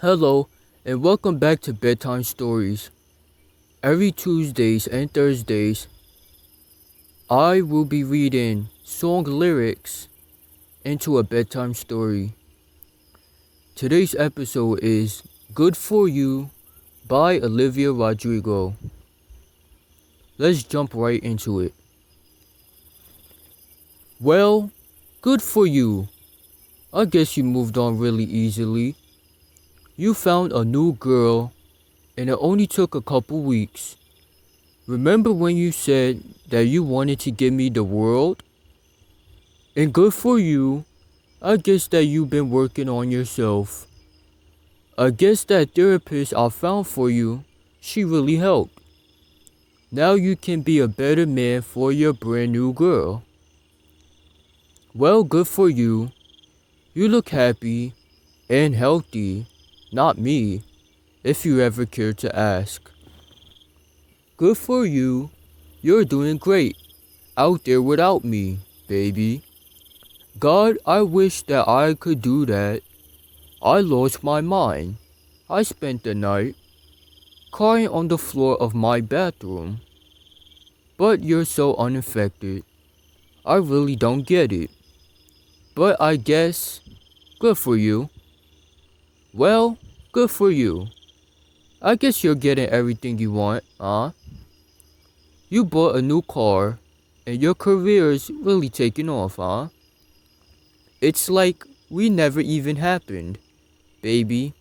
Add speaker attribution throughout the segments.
Speaker 1: Hello, and welcome back to Bedtime Stories. Every Tuesdays and Thursdays, I will be reading song lyrics into a bedtime story. Today's episode is Good For You by Olivia Rodrigo. Let's jump right into it. Well, good for you. I guess you moved on really easily. You found a new girl, and it only took a couple weeks. Remember when you said that you wanted to give me the world? And good for you. I guess that you've been working on yourself. I guess that therapist I found for you, she really helped. Now you can be a better man for your brand new girl. Well, good for you. You look happy and healthy. Not me, if you ever care to ask. Good for you. You're doing great out there without me, baby. God, I wish that I could do that. I lost my mind. I spent the night crying on the floor of my bathroom. But you're so unaffected. I really don't get it. But I guess, good for you. Well, good for you. I guess you're getting everything you want, huh? You bought a new car, and your career's really taking off, huh? It's like we never even happened, baby.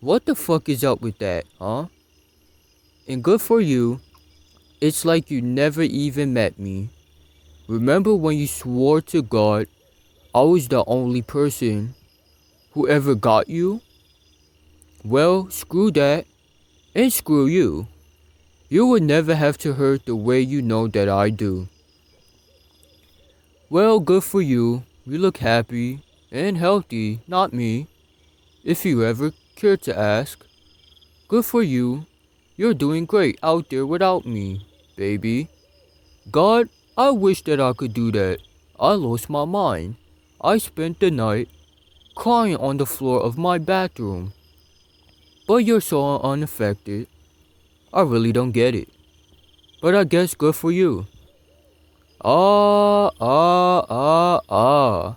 Speaker 1: What the fuck is up with that, huh? And good for you. It's like you never even met me. Remember when you swore to God I was the only person who ever got you? Well, screw that, and screw you. You would never have to hurt the way you know that I do. Well, good for you. You look happy and healthy, not me. If you ever care to ask. Good for you. You're doing great out there without me, baby. God, I wish that I could do that. I lost my mind. I spent the night crying on the floor of my bathroom. But you're so unaffected. I really don't get it. But I guess good for you. Ah, ah, ah, ah.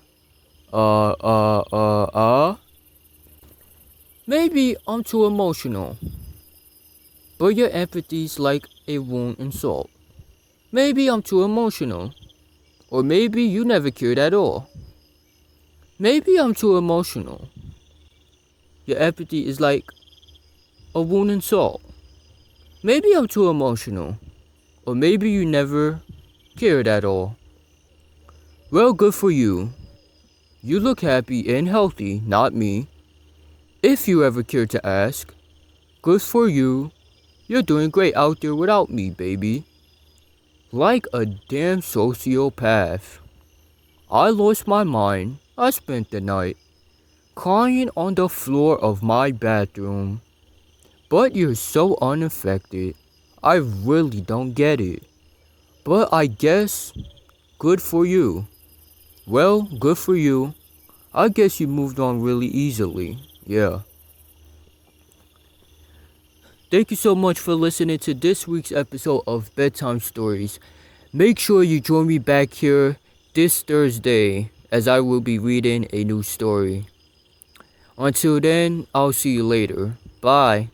Speaker 1: Ah, ah, ah, ah. Maybe I'm too emotional. But your empathy's like a wound in salt. Maybe I'm too emotional. Or maybe you never cared at all. Maybe I'm too emotional. Your empathy is like a wound in salt. Maybe I'm too emotional. Or maybe you never cared at all. Well, good for you. You look happy and healthy, not me. If you ever care to ask, good for you. You're doing great out there without me, baby. Like a damn sociopath. I lost my mind. I spent the night crying on the floor of my bathroom. But you're so unaffected. I really don't get it. But I guess good for you. Well, good for you. I guess you moved on really easily. Yeah. Thank you so much for listening to this week's episode of Bedtime Stories. Make sure you join me back here this Thursday as I will be reading a new story. Until then, I'll see you later. Bye.